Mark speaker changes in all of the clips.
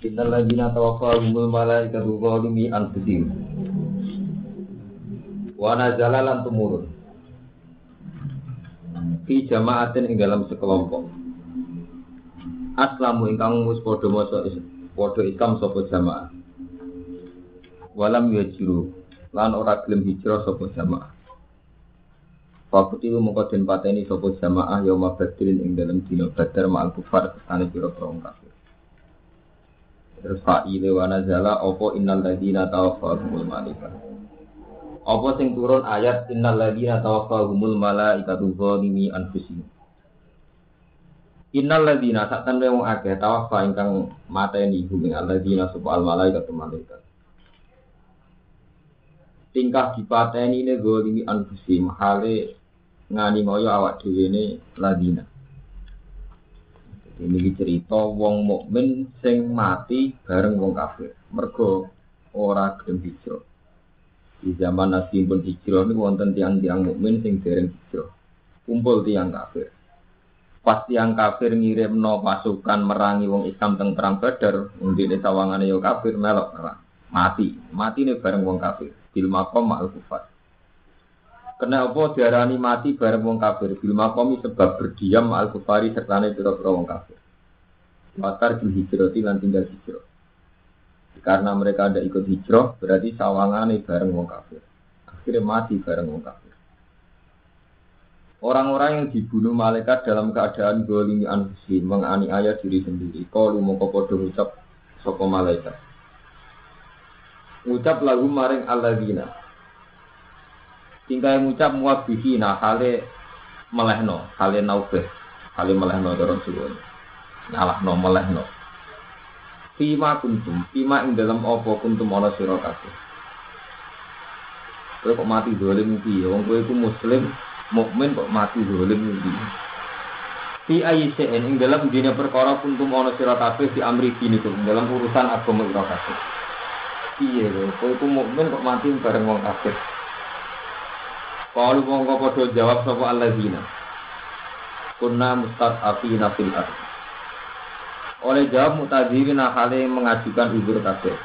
Speaker 1: Innal ladzina tawaffahumul malaikatu zalimi anfusihim. Wa nazala lan tumurun. Fi jama'atin ing dalam sekelompok. Aslamu ingkang mus padha maca padha Islam sapa jamaah. Walam yajiru lan ora gelem hijrah sapa jamaah. Fakuti mongko den pateni sapa jamaah yauma badrin ing dalam dina badar ma'al kufar kesane pira-pira. Terus fa'ile wa nazala opo innal ladina tawaffahumul malaika. Opo sing turun ayat innal ladina tawaffahumul malaikatu zalimi anfusihim. Innal ladina sak temne wong akeh tawaffa ingkang mateni hum ing alladina sapa al malaikatu malaikat. Tingkah dipateni ne zalimi anfusihim hale ngani ngoyo awak dhewe ne ladina. Ini cerita wong mukmin sing mati bareng wong kafir. Mergo ora gelem hijrah. Di zaman Nabi pun hijrah ini wonten tiang-tiang mukmin sing dereng hijrah. Kumpul tiang kafir. Pas tiang kafir ngirim no pasukan merangi wong Islam teng perang Badar, undi sawangane yo kafir melok perang. Mati, mati nih bareng wong kafir. Bil makom ma'al kufar. Kenapa diarani mati bareng wong kafir? Bil makomi sebab berdiam al kufari serta pira-pira wong kafir. Watar bil hijrati lan tinggal hijrah. Karena mereka ada ikut hijrah, berarti sawangane bareng wong kafir. Akhirnya mati bareng wong kafir. Orang-orang yang dibunuh malaikat dalam keadaan golimi anfusi, menganiaya diri sendiri. Kalau mau podo ucap soko malaikat. Ucap lagu maring alladzina tinggal ngucap nah hale melehno, hale naubeh, hale melehno dorong suwun. Nyalahno melehno. Fima kuntum, fima ing dalam opo kuntum ana sira kabeh. Kowe kok mati dolim piye? Wong kowe iku muslim, mukmin kok mati dolim piye? Fi ayyi'in ing dalam dina perkara kuntum ana sira kabeh di amri dinikum dalam urusan agama sira kabeh. Piye kowe iku mukmin kok mati bareng wong kafir. Kalau mongko padha jawab sapa alladzina. Kunna mustad'afina fil ardh. Oleh jawab mutadzirina hale mengajukan uzur kabeh.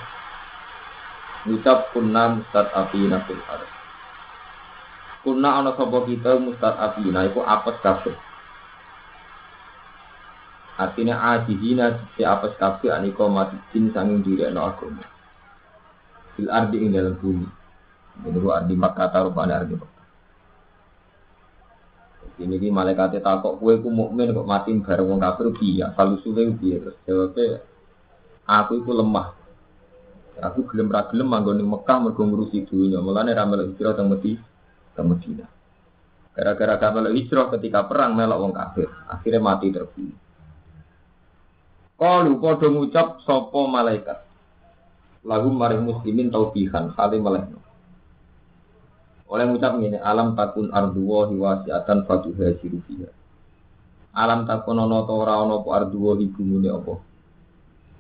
Speaker 1: Ngucap kunna mustad'afina fil ardh. Kunna ana sapa kita mustad'afina iku apes kabeh. Artinya ajihina si apes kabeh aniko mati jin sanging direkno agama. Fil ardi ing dalam bumi. Ini ardi Makkah rupanya ardi Makkah. Ini ki malaikat takok kue ku mukmin kok mati bareng wong kafir piye? Kalau suwe piye terus jawabnya aku itu lemah. Aku gelem ra gelem manggon ning Mekah mergo ngurusi dunya. Mulane ra melok hijrah teng Medina. Teng Medina. Gara-gara melok hijrah ketika perang melok wong kafir, akhirnya mati terbunuh. Kalu padha ngucap sapa malaikat. Lagu maring muslimin taubihan kali malaikat. Oleh ngucap ini, alam takun arduwa hiwasiatan fatuha jirufiha. Alam takun ono to ora ono po arduwa bumune apa.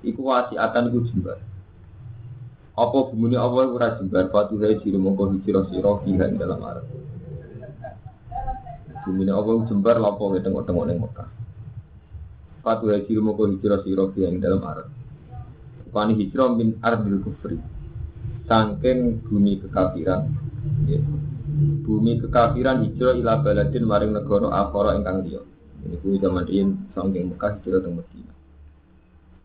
Speaker 1: Iku wasiatan iku jembar. Apa bumune apa iku ora jembar fatuha jiru mongko hijira sira fiha ing dalam arep. Bumune apa jembar lapo tengok-tengok ning Mekah. Fatuha jiru mongko hijira sira fiha ing dalam arep. Pani hijrah min ardil kufri. Sangking bumi kekafiran. Bumi kekafiran hijrah ila baladin maring negara akhara ingkang liya. Ini kuwi zaman riyin saking Mekah hijrah teng Madinah.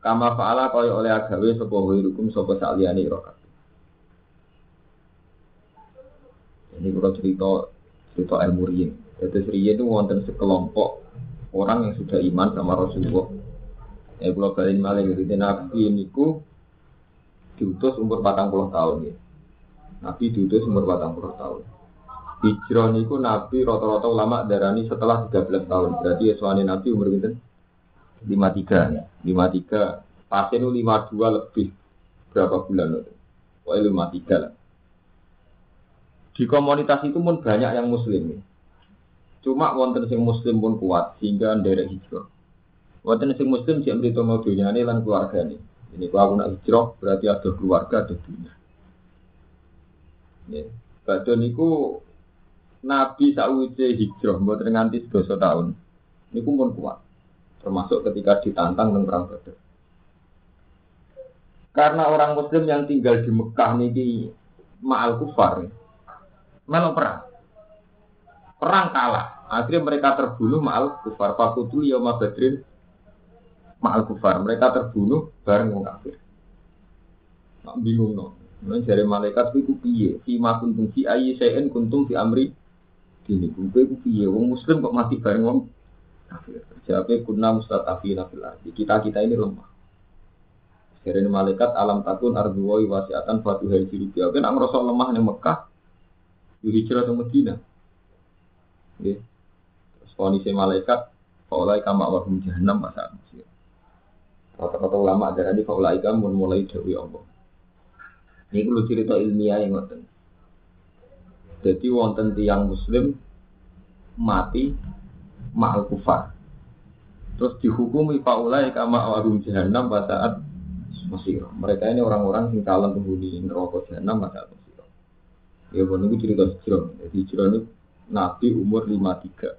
Speaker 1: Kama fa'ala kaya oleh agawe sapa hukum sapa saliyane ira Ini kalau cerita cerita ilmu riyin. Jadi riyin itu wonten sekelompok orang yang sudah iman sama Rasulullah. Ya kalau balik malah gitu, Nabi niku diutus umur 40 tahun ya. Nabi diutus umur 40 tahun. Hijrah niku Nabi rata-rata ulama darani setelah 13 tahun. Berarti Yeswani Nabi umur pinten? 53. 53. Pasien 52 lebih berapa bulan itu? Pokoknya 53 lah. Di komunitas itu pun banyak yang muslim. Cuma wonten sing muslim pun kuat sehingga nderek hijrah. Wonten sing muslim sing mrito mau dunyane lan keluargane. Ini kalau aku nak hijrah berarti ada keluarga, ada dunia. Ya. Badon Nabi sakwise hijrah mboten nganti sedoso tahun. Niku pun kuat. Termasuk ketika ditantang tentang perang Badar. Karena orang muslim yang tinggal di Mekah niki ma'al kufar. Melo perang. Perang kalah. Akhirnya mereka terbunuh ma'al kufar. Fakutu yauma badrin ma'al kufar. Mereka terbunuh bareng wong kafir. Bingung no. Nah, dari malaikat itu piye? Fi ma kuntum fi ayyi syai'in kuntum fi amri dini. Kowe ku piye? Wong muslim kok mati bareng wong kafir. Jawabnya kunna mustatafina fil ardi. Kita-kita ini lemah. Dari malaikat alam takun arduwai wasiatan fatu hari sirubi. Oke, nak lemah nih Mekah, di hijrah ke Medina. Ya. Terus kondisi malaikat, faulai kama wahum jahannam masa masih. Kata-kata ulama ada ini faulai kamu mulai dari Allah. Ini kalau cerita ilmiah yang ngoten. Jadi wonten tiang muslim mati ma'al kufar. Terus dihukumi faulai kama wahum jahannam pada saat Mesir. Mereka ini orang-orang yang kalah penghuni neraka jahanam masa Mesir. Ya pun itu cerita hijrah. Jadi hijrah ini Nabi umur 53.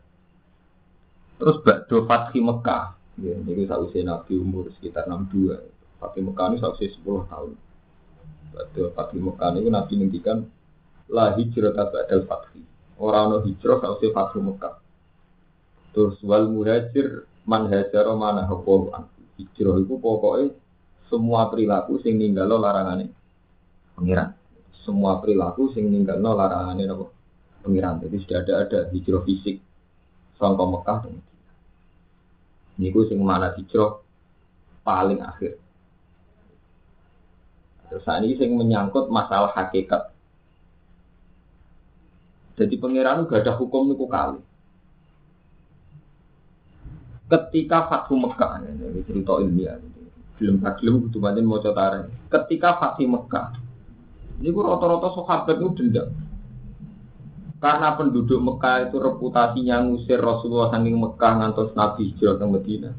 Speaker 1: Terus Bakdo Fathi Mekah. Ya, ini sausai Nabi umur sekitar 62. Fathi Mekah ini sausai 10 tahun. Bakdo Fathi Mekah ini Nabi ngendikan la hijrah ba'dal Fathi. Orang no hijrah sausai Fathi Mekah. Terus wal muhajir man hajaro mana haqqahu Hijrah itu pokoknya semua perilaku sing ninggalo larangane pengiran. Semua perilaku sing ninggalo larangane apa? Pengiran. Jadi sudah ada ada hijrah fisik sangka Mekah Madinah. Niku sing mana hijrah paling akhir. Terus saat ini sing menyangkut masalah hakikat. Jadi pengiran gak ada hukum niku kali. Ketika Fathu Mekah, ini cerita ilmiah, belum belum kudu pancen mau tarik. Ketika Fatih Mekah, ini rata-rata sahabat itu dendam. Karena penduduk Mekah itu reputasinya ngusir Rasulullah saking Mekah ngantos Nabi hijrah ke Medina.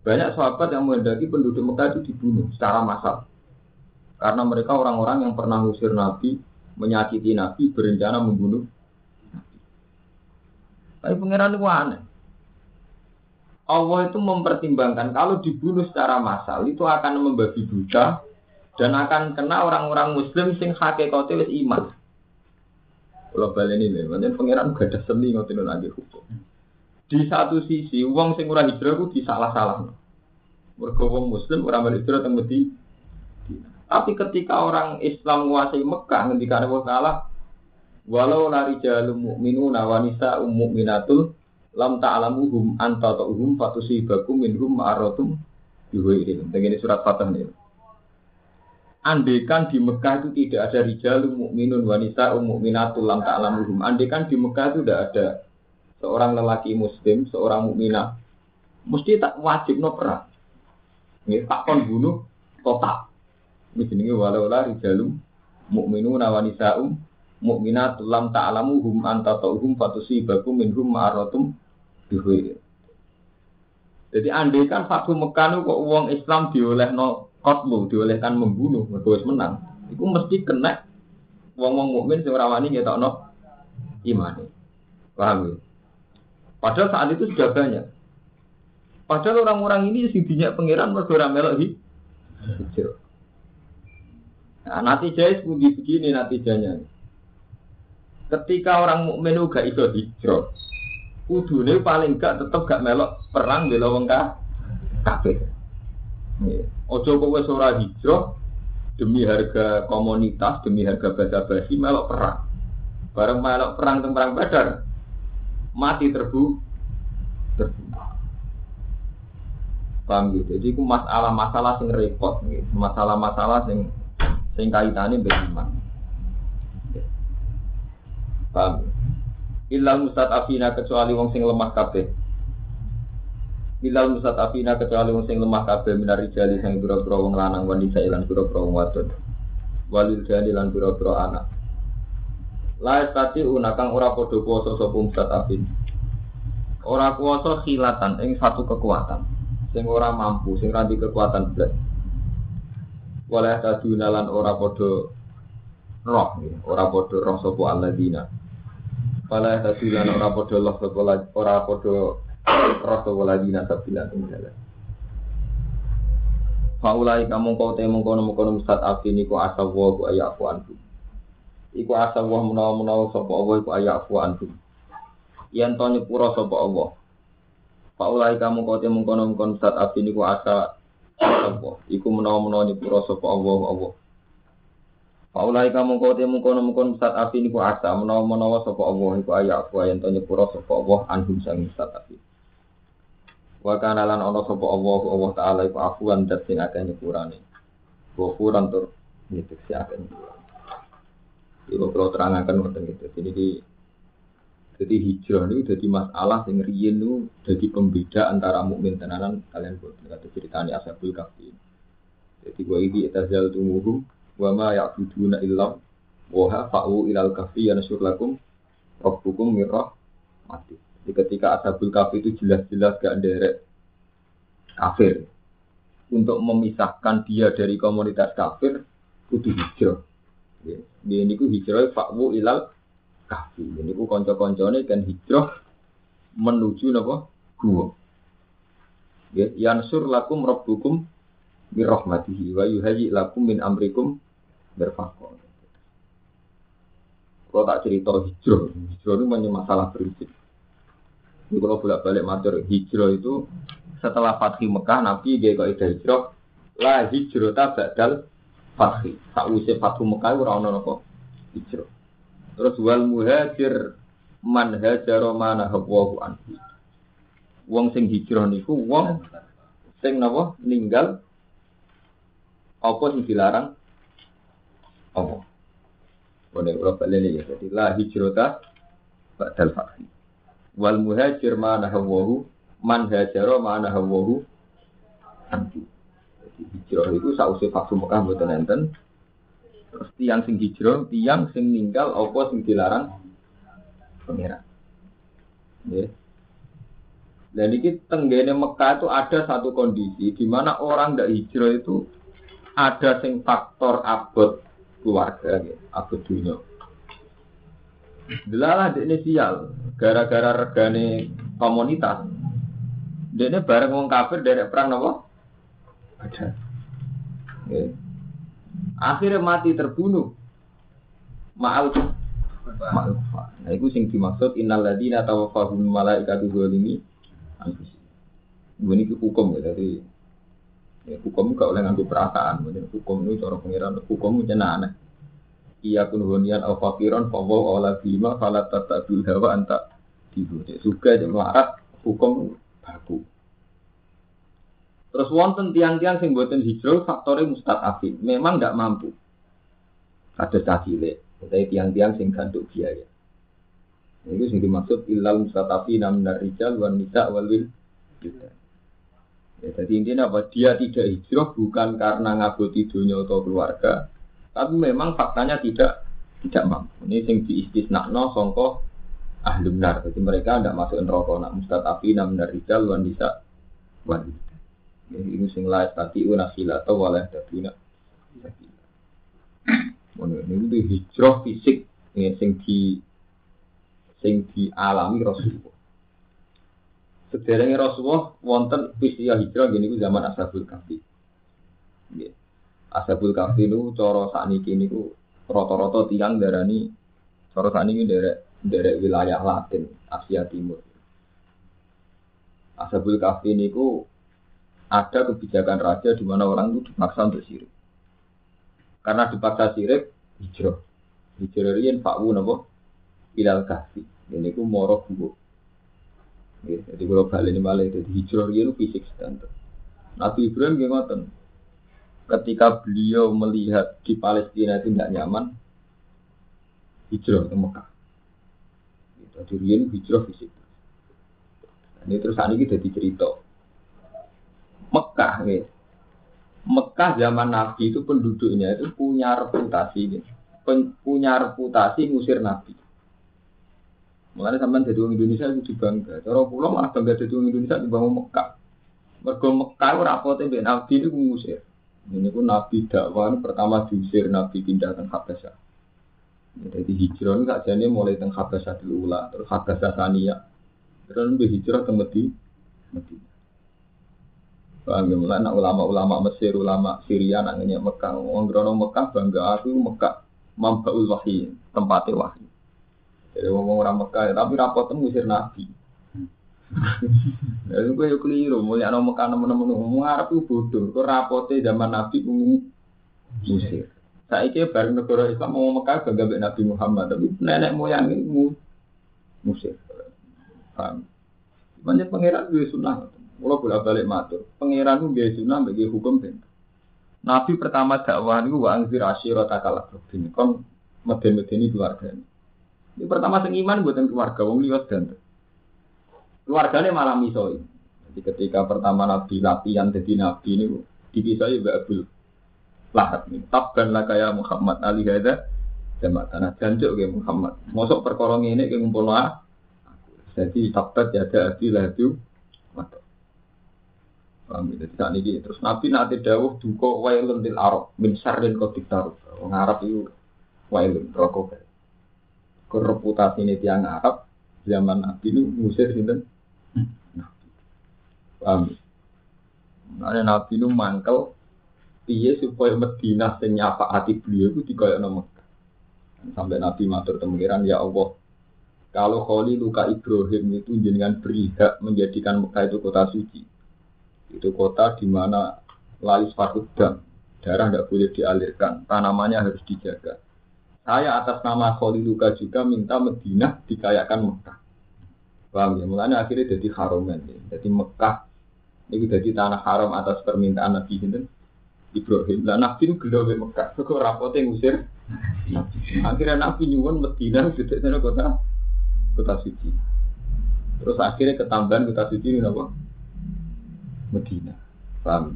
Speaker 1: Banyak sahabat yang menghendaki penduduk Mekah itu dibunuh secara massal. Karena mereka orang-orang yang pernah ngusir Nabi, menyakiti Nabi, berencana membunuh. Tapi pangeran itu aneh. Allah itu mempertimbangkan kalau dibunuh secara massal itu akan membabi buta dan akan kena orang-orang muslim sing hakikate wis iman. Kalau balik ini, macam pangeran gak ada seni ngotin lagi hukum. Di satu sisi, uang sing ora hijrah itu disalah-salah. Mergo muslim ora hijrah teng. Tapi ketika orang Islam menguasai Mekah ngendikane Allah Taala walau lari jalum mu'minuna wa nisa'um mu'minatul lam ta'lamuhum anta ta'uhum fatusibakum minhum ma'aratum bihuirin. Begini surat Fatah nih. Andekan di Mekah itu tidak ada rijalun mukminun wanita mukminatul lam ta'lamuhum. Andekan di Mekah itu tidak ada seorang lelaki muslim, seorang mukminah. Mesti tak wajib no perang. Ini tak kon bunuh total. Ini jenenge walau la rijalun mukminun wanita mukminatul lam ta'lamuhum anta ta'uhum fatusibakum minhum ma'aratum dihuir. Jadi andai kan Fathu Mekah kok uang Islam dioleh no kotlu, diolehkan membunuh, terus menang. Itu mesti kena uang-uang mukmin sing ora wani ketok no iman. Paham ya? Padahal saat itu sudah banyak. Padahal orang-orang ini sing dinyak pangeran mergo ora hijrah. Nah, nanti jais begini natijanya. Ketika orang mukmin ikut hijrah, kudune paling gak tetep gak melok perang bela wong kafir. Ojo kok wis ora hijrah demi harga komunitas, demi harga basa-basi melok perang. Bareng melok perang teng perang Badar mati terbu terbunuh. Paham gitu. Jadi itu masalah-masalah sing repot. Masalah-masalah sing sing kaitane mbek iman. Paham? Ilal afina kecuali wong sing lemah kabeh. Ilal afina kecuali wong sing lemah kabeh minari jali sing pira-pira wong lanang wanita ilan pira-pira wong wadon. Walil jali lan pira-pira anak. La estati unakang ora padha kuwasa sapa afin. Ora kuwasa khilatan ing satu kekuatan. Sing ora mampu, sing ra kekuatan blas. Wala taduna lan ora padha roh, ora padha roh sapa alladzina Fala hadilan ora padha Allah ora padha rasa wala dina sabila ing dalan. Faulai kamu kau temu kono kono mustat afi niku asa wa ku ayafu antum. Iku asa wa menawa menawa sapa Allah iku ayafu antum. Yen to nyepura sapa Allah. Faulai kamu kau temu kono kono mustat afi niku asa sapa. Iku menawa menawa nyepura sapa Allah Allah. Faulai kamu kau temu kono kono mustat afi niku asa menawa menawa sapa Allah iku ayafu yen to nyepura sapa Allah anhum sang mustat afi. Wa kana lan ana sapa Allah Allah taala iku afuwan dat sing akeh nyepurane. Ghafuran tur nitik si akeh nyepurane. Iku kalau terangaken wonten gitu. Jadi di jadi hijrah itu jadi masalah sing riyen itu jadi pembeda antara mukmin tenanan kalian boten kata ceritanya ashabul kahfi. Jadi gua ini etazal tumuhu wa ma ya'buduna illa wa fa'u ilal kahfi yanasur lakum rabbukum mirrah mati. Jadi ketika Ashabul Kahfi itu jelas-jelas gak derek kafir. Untuk memisahkan dia dari komunitas kafir, kudu hijrah. Ya. Ini ku hijrah fakwu ilal kahfi. Ini ku konco-koncone kan hijrah menuju napa gua. Ya, yansur lakum rabbukum birahmatihi wa yuhaji lakum min amrikum berfakor. Kalau tak cerita hijrah, hijrah itu hanya masalah prinsip. Ini kalau bolak balik matur hijrah itu setelah Fatih Mekah Nabi dia kok ide hijrah lah hijrah tak badal Fatih. Tak usah Fatih Mekah ora ono hijrah. Terus wal muhajir man hajaro mana hawahu anhu. Wong sing hijrah niku wong sing napa? Ninggal apa sing dilarang? Apa. Boleh kalau balik ya, jadi lah hijrah badal Fatih wal muhajir mana hawahu man hajaro mana hawahu jadi hijrah itu sausi faksu Mekah mboten enten terus tiang sing hijrah tiang sing ninggal apa sing dilarang pengira ya dan ini tenggene Mekah itu ada satu kondisi di mana orang tidak hijrah itu ada sing faktor abot keluarga, ya, abot dunia. Delalah di inisial, gara-gara regane komunitas. Dene bareng wong kafir dari perang nopo? Ada. Akhirnya mati terbunuh. Ma'al Ma'al Nah itu sing dimaksud innal ladina tawaffahum malaikatu zalimi anfusi. Ini hukum ya. Jadi ya, hukum gak oleh nganggo perasaan, hukum itu cara pengiran. Hukum itu aneh iya pun hunian al fakiron fawo ola bima falat tata hawa anta dibu suka jadi melarat. Hukum baku terus wonten tiang-tiang sing buatin hijrah faktornya mustatafi memang tidak mampu ada cacile tapi tiang-tiang sing gantuk biaya itu sing dimaksud ilal mustatafi nam rijal wan nisa wal wil Ya, jadi intinya apa? Dia tidak hijrah bukan karena ngaboti dunia atau keluarga, tapi memang faktanya tidak tidak mampu. Ini sing diistisnakno songko ahli benar. Jadi mereka tidak masuk neraka. Nak mustatafi nam rijal wan nisa. Ini sing lain tadi unasila atau walah daduna. Ini itu hijrah fisik ini sing di sing dialami Rasulullah. Sederenge Rasulullah wonten peristiwa hijrah gini ku zaman Ashabul Kahfi. Nggih. Ashabul Kahfi nu cara sakniki niku rata-rata tiang darani cara sakniki derek derek wilayah Latin, Asia Timur. Ashabul Kahfi niku ada kebijakan raja di mana orang itu dipaksa untuk sirik. Karena dipaksa sirik, hijrah. Hijrah ini fakwu napa? Ilal kahfi. Ini ku moro gubuk. Jadi kalau balik ini malah jadi hijrah ini fisik standar. Nabi Ibrahim gimana? ketika beliau melihat di Palestina itu tidak nyaman, hijrah ke Mekah. Jadi Rian hijrah di situ. Ini terus ini kita cerita. Mekah, ya. Mekah zaman Nabi itu penduduknya itu punya reputasi, ya. punya reputasi ngusir Nabi. Mulanya sampai jadi orang Indonesia itu bangga. Cara pulau malah bangga jadi orang Indonesia di bawah Mekah. Mereka Mekah itu rapotnya Nabi itu ngusir. Ini pun Nabi dakwah pertama diusir Nabi pindah ke Habasyah. Jadi hijrah ini jadi mulai ke Habasyah dulu lah, terus Habasyah Tania, terus hijrah ke Medina. Paham ya, mulai ulama-ulama Mesir, ulama Syria, nangnya Mekah. Wong grono Mekah bangga aku Mekah mambaul wahyi, tempatnya wahyi. Jadi ngomong orang Mekah, tapi rapot ngusir Nabi. Ya itu gue keliru, mulia nama Mekah teman-teman ngomong Arab itu bodoh. Kau rapotnya zaman Nabi ngusir. Saya kira bareng negara Islam mau Mekah bangga Nabi Muhammad, tapi nenek moyang ini musir. Paham? Banyak pangeran gue sunnah. Kalau bolak balik matur, pangeran itu gaya sunnah bagi hukum ben. Nabi pertama dakwah itu wa angzir asyirat akal bin kon meden-medeni keluarga. Ini pertama sing iman buatan keluarga wong liwat dan keluarganya malah misoi. Jadi ketika pertama Nabi latihan jadi Nabi ini dipisah ya Abdul Lahab ini. Tabban lah kayak Muhammad Ali Hada jamaah tanah jancuk ke Muhammad. Mosok perkorong ini ke ngumpul Jadi tabbat ya ada Abi Lahab mata. Paham ya? Jadi saat ini terus Nabi nanti dawuh duko wailun lil Arab min syarrin qadik taruf. Wong Arab itu wailun rokok. Kereputasi ini tiang Arab zaman Nabi ini musir sinten. Nabi. Paham ya? Nah, Nabi itu mangkel piye supaya Madinah sing nyapa hati beliau itu dikoyokno Mekah. Sampai Nabi matur temengiran ya Allah, kalau Kholi luka Ibrahim itu jenengan beri hak menjadikan Mekah itu kota suci itu kota di mana lalis dam, darah tidak boleh dialirkan, tanamannya harus dijaga. Saya atas nama Khaliluka juga minta Medina dikayakan Mekah. Paham ya? Mulanya akhirnya jadi haram ya. Jadi Mekah ini jadi tanah haram atas permintaan Nabi Hinten Ibrahim. Lah Nabi itu gelo Mekah. Kok rapotnya ngusir? Akhirnya Nabi nyuwun Medina jadi kota kota suci. Terus akhirnya ketambahan kota suci ini apa? Medina. Paham?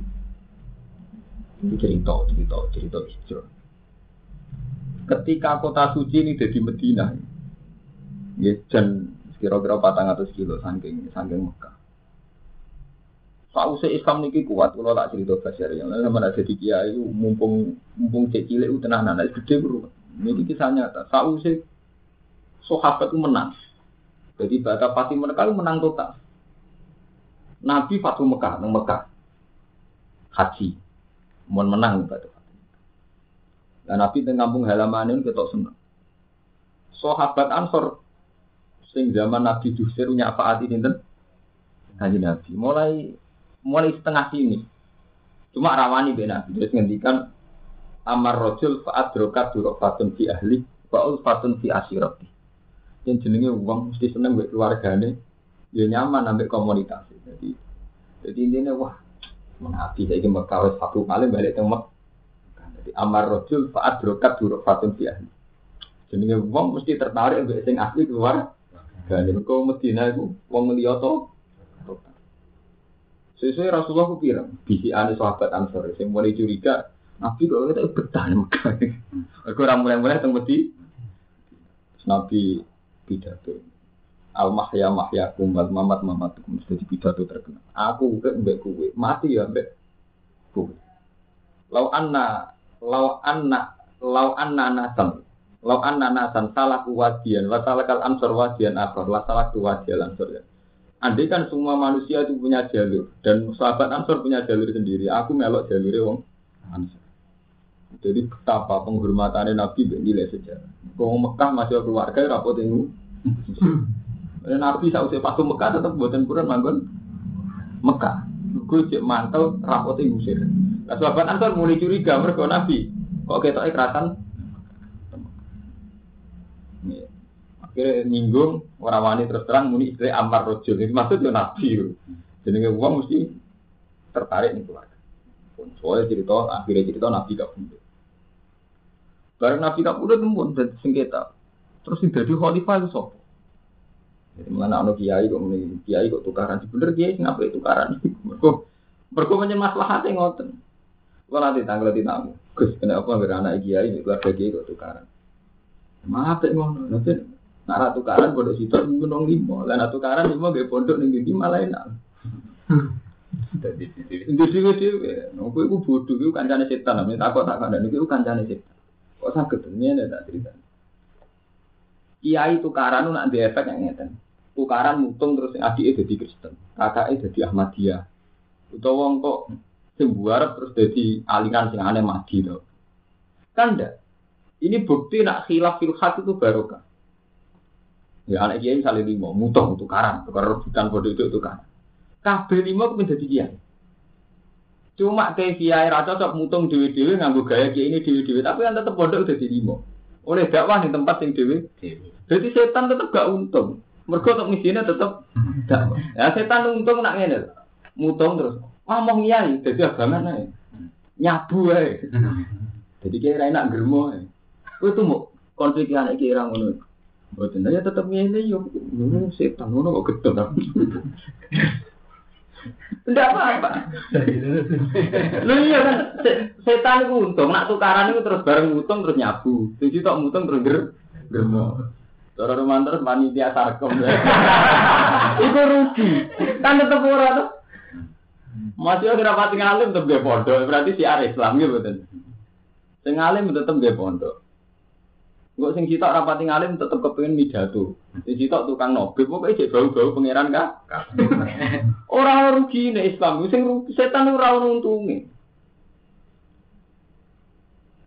Speaker 1: Ini cerita, cerita, cerita hijrah. Ketika kota suci ini jadi Medina, ya, dan kira-kira patang atas kilo saking saking Mekah. Sausai Islam niki kuat, kalau tak cerita basir yang lain sama ada di kiai, mumpung mumpung cek cilik itu tenang, anak gede bro. Ini kisah nyata. Sausai sahabat itu menang. Jadi bata pasti mereka menang total. Nabi Fatu Mekah, nang Mekah. Haji. Mohon menang ibadah. Dan Nabi teng kampung halaman ini ketok seneng. Sahabat Ansor sing zaman Nabi Dusir nyafaati dinten Haji Nabi. Mulai mulai setengah sini. Cuma rawani ben Nabi. Terus ngendikan Amar rojul faat drokat fatun fi ahli fa'ul fatun fi asirati. Yang jenenge uang mesti seneng mbek keluargane, ya nyaman ambek komunitas. Jadi jadi intinya wah mengapi saya ingin Mekah satu kali balik ke. Jadi amar rojul faat brokat duruk fatun ahli. Jadi wong mesti tertarik untuk sing asli keluar. Dan ini kau Medina itu wong liyoto. Sesuai Rasulullah aku bilang, bisi ane sahabat Ansor, yang mulai curiga, Nabi kok kita betah nih Mekah. Aku orang mulai-mulai tentang Nabi pidato al mahya mahya kumbal mamat mamat mesti pidato terkenal. Aku ke mbek kuwe, mati ya mbek kuwe. Lau anna lau anna lau anna nasan lau anna nasan salah wadian wa salakal ansor wadian akhir la salah wadian ansor ya. Andai kan semua manusia itu punya jalur dan sahabat ansor punya jalur sendiri. Aku melok jalur wong ansor. Jadi betapa penghormatannya Nabi nilai sejarah. Kau Mekah masih keluarga rapot ini. Dan Nabi sausai patu Mekah tetap buatan Quran manggon Mekah. Gue cek mantel rapotnya ngusir. Nah, sahabat Ansar mulai curiga mereka Nabi. Kok kita ikratan? Akhirnya nyinggung orang wani terus terang muni istri Ammar Rojul. Itu maksudnya Nabi. Jadi uang mesti tertarik nih keluarga. Soalnya cerita akhirnya cerita Nabi gak punya. Bareng Nabi gak punya tuh dan sengketa. Terus jadi khalifah itu. Jadi mana anak kiai kok muni kiai kok tukaran. Bener kiai ngapa tukaran? Mereka mereka punya masalah hati ngoten. Kalau nanti tanggal di tamu, Gus kenapa nggak anak kiai keluarga kiai kok tukaran? Maaf ya ngono. Nanti nara tukaran bodoh situ gunung limo. Lain tukaran limo gak pondok nih gini malah enak. Jadi di sini sih, aku itu bodoh itu kancane setan. Namanya takut tak ada itu kancane setan. Kok sakit ini ada cerita. Kiai tukaran nak di efek yang ngeten tukaran mutung terus adiknya jadi Kristen, kakaknya jadi Ahmadiyah. Utawa wong kok sing buarep terus dadi aliran sing aneh mati to. Kan ndak. Ini bukti nak khilaf fil hak itu barokah. Ya anak kiai misalnya lima, mutong tukaran, tukar rebutan bodoh itu tukaran. Kabel lima aku menjadi kiai. Cuma kayak kiai rata cocok mutung dewi dewi nganggu gaya kiai ini dewi dewi, tapi kan tetap bodoh udah di lima. Oleh dakwah di tempat yang dewi. Jadi setan tetap gak untung. Mereka untuk misinya tetap dakwah. Ya setan untung nak ngene. Mutung terus. Ngomong kiai, jadi abangan aja. Nyabu aja. Jadi kiai enak germo aja. Itu mau konflik anak kiai orang ngono. Boten ya tetep ngene yo ngono setan ngono kok gedhe ta. Tidak apa-apa. Lu iya kan setan itu untung, nak tukaran itu terus bareng mutung terus nyabu. Jadi tok mutung terus ger germo. Cara romantis panitia sarkom. Iku rugi. Kan tetep ora tuh. Masih ora rapati ngalim tetep ge pondok, berarti si Islam gitu betul. Sing alim tetep ge pondok. Enggak sing sitok rapati ngalim tetep kepengin midato. Sing sitok tukang nobe pokoke cek bau-bau pangeran ka. Ora rugi nek Islam, sing rugi setan ora ono untunge.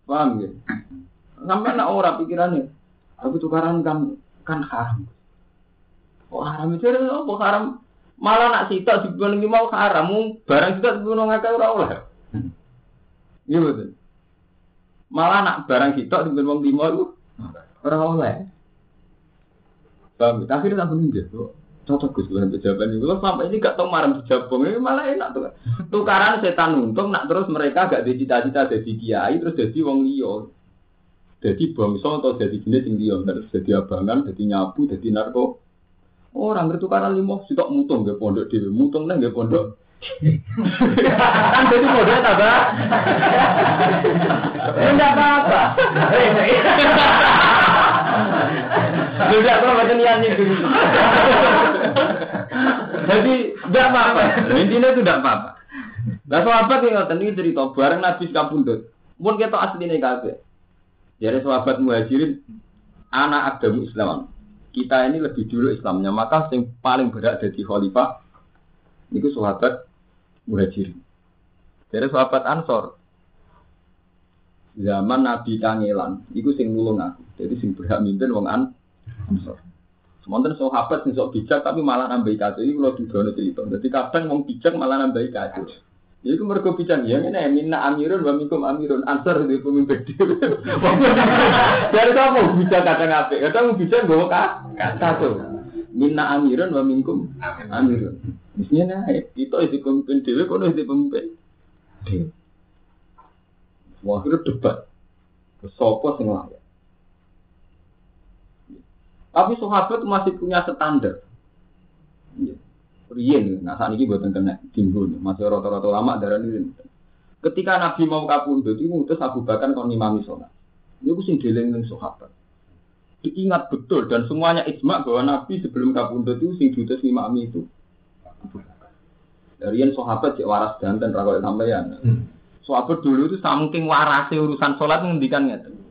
Speaker 1: Paham ya? Sampai nak ora pikirane. Aku tukaran kan kan haram. Oh haram itu apa haram? Malah nak sitok dibanding mau haram, barang sitok dibanding ngakak ora oleh. Iya betul. Malah nak barang sitok dibanding wong lima itu Orang oleh. Paham? Akhirnya tak bener tuh. Cocok gus bukan jawaban ini. Sampai ini gak tau marah dijabung ini malah enak tuh. Tukaran setan untung, nak terus mereka gak ada cita-cita jadi kiai, terus jadi wong liya. Jadi bangsa atau jadi jenis yang terus jadi abangan, jadi nyabu, jadi narko. Orang bertukaran limo, sitok mutung gak pondok dewi, mutung lah gak pondok. kan jadi model tambah. Enggak apa-apa. Tidak perlu macam niat dulu. Jadi tidak apa-apa. Intinya itu tidak apa-apa. Nah sahabat yang ngoten ini cerita bareng Nabi kapundut. Pun kita asli nih kafe. Jadi sahabat muhajirin anak agama Islam. Kita ini lebih dulu Islamnya, maka yang paling berat jadi khalifah itu sahabat muhajirin. Jadi sahabat Ansor zaman Nabi kangelan, itu sing nulung aku. Jadi sing berhak mimpin wong an Ansor. Sementara sahabat sing sok bijak tapi malah nambah kacau. Ini kalau didono cerita. Jadi kadang wong bijak malah nambah kacau. Jadi itu mereka bijak ya ini minna amirun wa minkum amirun ansar di pemimpin dhewe. Dari kamu bijak kadang apa? Kadang bijak gue kata tuh. Minna amirun wa minkum amirun. Mestinya naik. Itu isi pemimpin dhewe kono isi pemimpin dhewe. Wah, itu debat. Sopo sing layak. Tapi sahabat masih punya standar. Rien, nah saat ini buatan kena timbul, masih rata-rata lama darah ini. Ketika Nabi mau kapundut, itu ngutus Abu Bakar kon imami sholat. Ini aku sing deleng sahabat. Diingat betul dan semuanya ijma bahwa Nabi sebelum kapundut itu sing diutus imami itu Dari yang sahabat cek waras dan rakot sampeyan. Hmm. Sahabat dulu itu saking warase urusan sholat menghentikan ngeten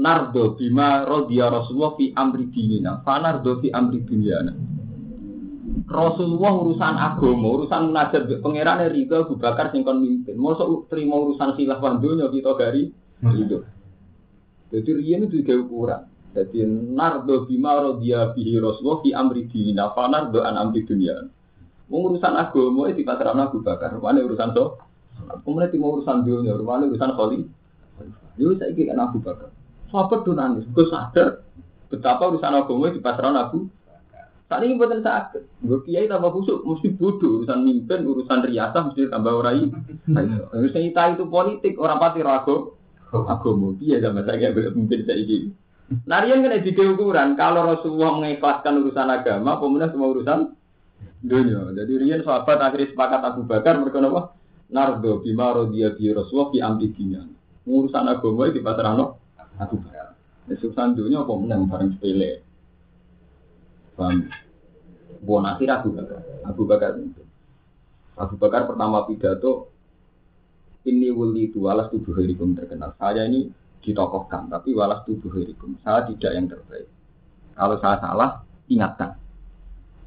Speaker 1: nardo bima rodiya Rasulullah fi amri dinina, fa nardo fi amri dunyana. Rasulullah urusan agama, urusan munajat pangeran Riga Abu Bakar sing kon mimpin. Mosok terima urusan khilaf donya kita gari itu. Jadi riyen itu juga ukuran. Jadi nardo bima rodiya bihi Rasulullah fi amri dinina, fa nardo an amri dunyana. urusan agama itu dipasrahkan Abu Bakar, mana urusan so? Kemudian mau urusan dunia, mana urusan kholi? Itu saya kira Abu Bakar. Sahabat tuh nangis, gue sadar betapa urusan agama di pasaran aku. Saat ini buatan sakit, gue kiai tambah busuk, mesti bodoh urusan mimpin, urusan riasah mesti tambah orai. Urusan kita itu politik, orang pati ragu. Agama, iya sama saya kayak mimpin saya ini. Narian kan di ukuran, kalau Rasulullah mengikhlaskan urusan agama, pemenang semua urusan dunia. Jadi Rian sahabat akhirnya sepakat Abu Bakar mereka apa? Nardo bima rodia bi Rasulullah fi amri Urusan agama di pasar Abu Bakar. Urusan dunia apa menang bareng sepele. Paham? Buat akhir Abu Bakar. Abu Bakar itu. Abu Bakar pertama pidato ini wuli itu walas tubuh hirikum terkenal. Saya ini ditokohkan, tapi walas tubuh hirikum. Saya tidak yang terbaik. Kalau saya salah, ingatkan.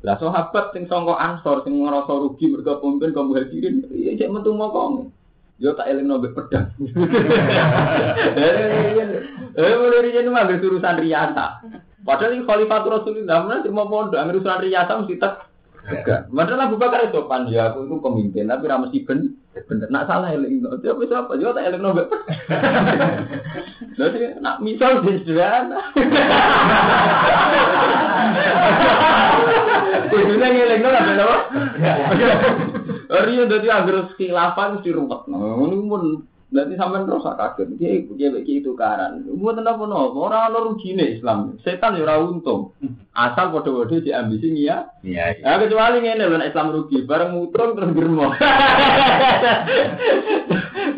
Speaker 1: Lah sahabat sing sangka Ansor sing ngrasa rugi mergo pemimpin kaum Muhajirin, ya cek metu mokong. Yo tak eling nombek pedang. Eh, mulai riyen mah urusan riasa. Padahal ini Khalifatul Rasulullah, mana cuma pondok, ambil urusan riasa mesti tak. Padahal Abu Bakar itu pan ya aku itu pemimpin, tapi ramah si ben, bener. Nak salah eling, dia bisa apa? Juga tak eling nombek. Jadi nak misal di sederhana. Kudunya ngeling no apa apa? Riyo dadi anggere khilafah mesti ruwet. Ngono pun Nanti sampean terus kaget, dia dia bagi itu karan. Buat apa no? Orang ono rugine Islam. Setan ya untung. Asal bodoh-bodoh di ambisi ya. Iya. Nah, kecuali ngene lho Islam rugi, bareng mutung terus germo.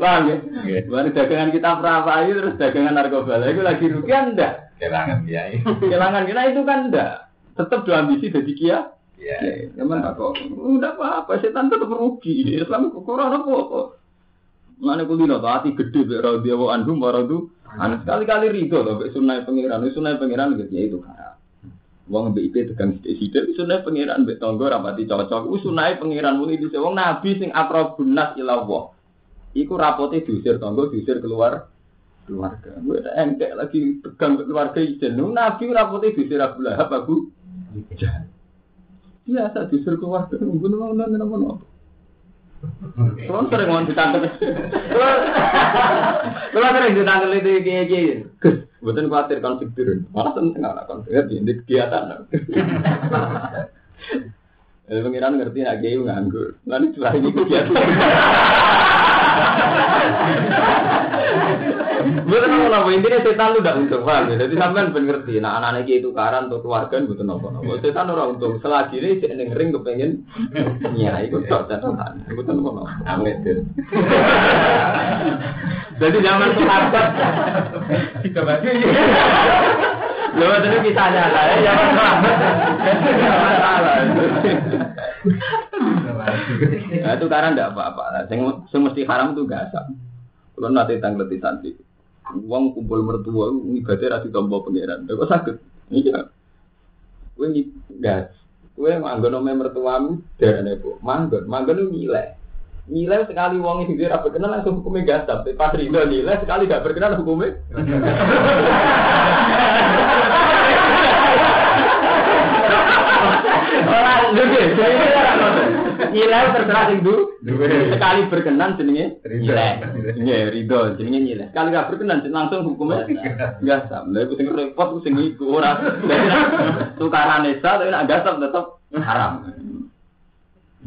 Speaker 1: Paham ya? Bareng dagangan kita perapai terus dagangan narkoba. Itu lagi rugi anda?
Speaker 2: Kelangan ya.
Speaker 1: Kelangan kita itu kan enggak. Tetap dua ambisi jadi kia.
Speaker 2: Iya.
Speaker 1: Emang kok udah apa-apa setan tetap rugi. Islam kok ora apa-apa. Mana kulino tuh hati gede be dia wa anhum wa radu. Sekali-kali rido tuh be sunai pangeran, sunai pangeran gitu ya itu haram. Wong mbek iki tegang sithik-sithik sunai pangeran mbek tangga rapati cocok. Wis sunai pangeran muni dise wong nabi sing akrabun nas ila Allah. Iku rapote diusir tangga diusir keluar keluarga. Gue lagi tegang keluarga ijen. Nabi rapote diusir Abu Lahab aku. Biasa diusir keluarga. Ngono-ngono ngono Kalau sering mau ditangkap, kalau sering ditangkap itu kayak gini, bukan khawatir konflik turun, malah tentang anak konflik. Di kegiatan. Eh, pengiran ngerti nak gay nganggur, nanti setelah ini kegiatan. Betul nopo nopo intinya setan lu tidak untung paham ya. Jadi sampean ben ngerti. Nah anak-anak itu karan atau keluarga betul nopo nopo. Setan orang untung. Selagi ini cek neng ring kepengen ya ikut tok catatan. Betul nopo nopo. Amin Jadi zaman sahabat kita baca. Lo itu kisahnya lah ya. Zaman sahabat. Masalah. Nah itu karena tidak apa-apa. Yang mesti haram itu gak asap. Kalau nanti tanggal di santri, uang kumpul mertua, ibadah rasi tombol pangeran. Kok sakit? Iya. Kue gas. Kue manggon ome mertuamu dari nebo. Manggon, manggon nilai. Nilai sekali itu dia rapi kenal langsung hukumnya gas. Tapi pas rindu nilai sekali gak berkenal hukumnya. Orang nilai terserah sing Sekali berkenan jenenge nilai. Nggih, ridho jenenge nilai. Sekali gak berkenan langsung hukumnya enggak sam. Lha sing repot sing iku ora. Tukaran esa tapi nak gasap tetep haram.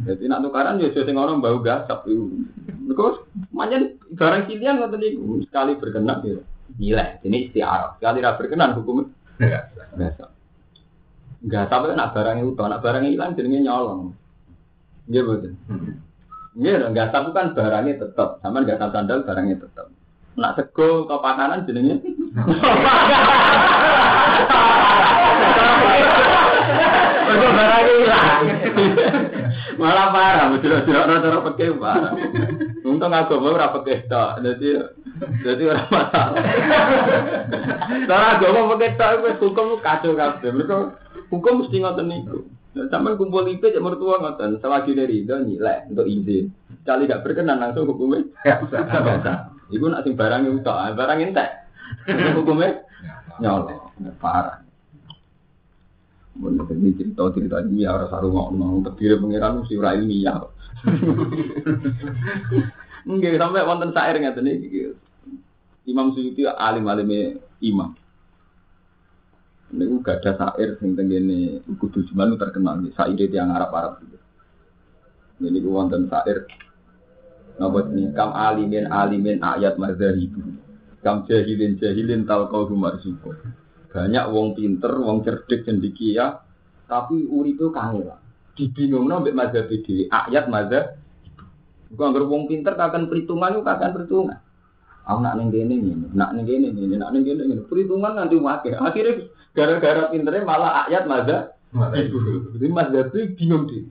Speaker 1: Jadi nak tukaran ya sing orang bau gasap itu. Mergo manjen barang kilian ngoten niku sekali berkenan ya nilai. Ini istiarah. Sekali ra berkenan hukumnya gasap. Enggak sampai nak barang itu, nak barang hilang jadinya nyolong. Iya betul. Iya, enggak tahu kan barangnya tetap, sama enggak tahu sandal barangnya tetap. Nak sego ke pakanan jadinya. Betul barangnya hilang. Malah parah, betul betul orang-orang pakai parah. Untung aku mau ora pakai tok, jadi jadi orang masalah. Aku mau pakai tok, hukum kacau kabeh. Mereka Hukum mesti ngoten niku. Sampai kumpul IP cek mertua ngoten, selagi dari itu nilai untuk izin. Kali gak berkenan langsung hukumnya biasa. Iku nak sing barang itu tak, barang entek. Hukumnya nyolong, parah. Mun ini cerita cerita ini ya orang saru ngomong terdiri pengiran mesti ora ilmiah. Enggak sampai wonten sair ngeten iki. Imam Suyuti alim alime imam. Ini gak ada sair sing tenggene kudu cuman terkenal nih sair yang Arab Arab gitu. Ini gue wonten sair. Napa ini kam alimin alimin ayat itu. Kam jahilin jahilin tal kau marzuko. Banyak wong pinter, wong cerdik cendikia, tapi uripe kangen. Dibingungno mbek mazhab dhewe, ayat mazhab. Bukan anggere wong pinter kakan perhitungan itu kakan perhitungan. Aku nak ning kene ngene, nak ning kene ngene, nak ning kene ngene. Perhitungan nanti wakil. Akhirnya gara-gara pinternya malah ayat maza. Jadi mazhab itu bingung deh.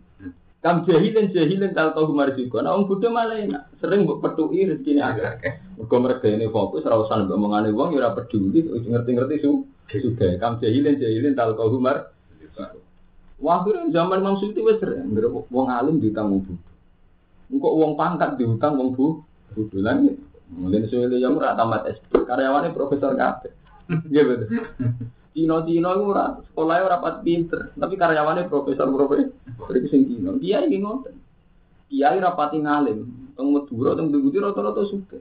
Speaker 1: Kam jahilin jahilin tal tahu marjiko. Nah, orang Buddha malah enak. Sering buat petui rezeki agak. Mereka mereka ini fokus, rawusan ngomongane wong, ya peduli. Ngerti-ngerti su. Sudah. Kam jahilin jahilin tal tahu mar. Wah, akhirnya zaman Imam Suyuti wis sering wong alim diutang wong bodoh. Engkok wong pangkat diutang wong bodoh. Lan Mungkin suwe yang ora tamat SD, karyawannya profesor kabeh. Iya betul. Cino-cino itu ora sekolahnya ora pat pinter, tapi karyawannya profesor-profesor. Iki sing Cino. Dia iki ngoten. Kiai rapati ngalim, teng Madura teng Budi rata-rata suka.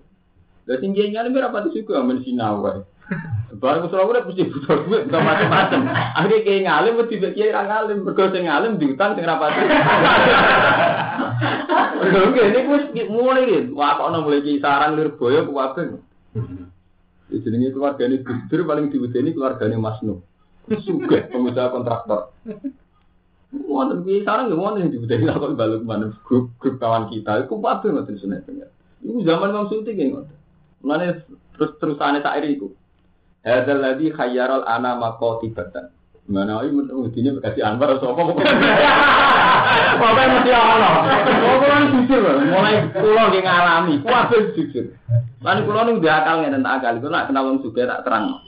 Speaker 1: Lah sing kiai ngalim rapati suka amen sinau wae. Barang usul udah mesti butuh duit, butuh macam-macam. Akhirnya kayak ngalim, mesti kiai orang ngalim, berkau sing ngalim diutang sing rapati. Oke, ini gue mulai nih, wah kok mulai sarang lirboyo kuwabe. Ya jenenge keluargane Gus Dur paling diwedeni keluargane Mas Nuh. Sugih pengusaha kontraktor. Wonten sarang ya wonten diwedeni lakon baluk manut grup grup kawan kita. Iku kabeh ngoten sunah pengen. Iku zaman Imam Suti nggih ngoten. Mulane terus terusane sak iku. Hadzal ladzi khayyaral ana maqatibatan. Mana ini mestinya kasih Anwar atau apa? Pokoknya mesti Allah. Pokoknya jujur mulai pulau yang ngalami, kuabe jujur. Lalu pulau ini udah akal nggak tentang akal, itu nak kenal orang juga tak terang.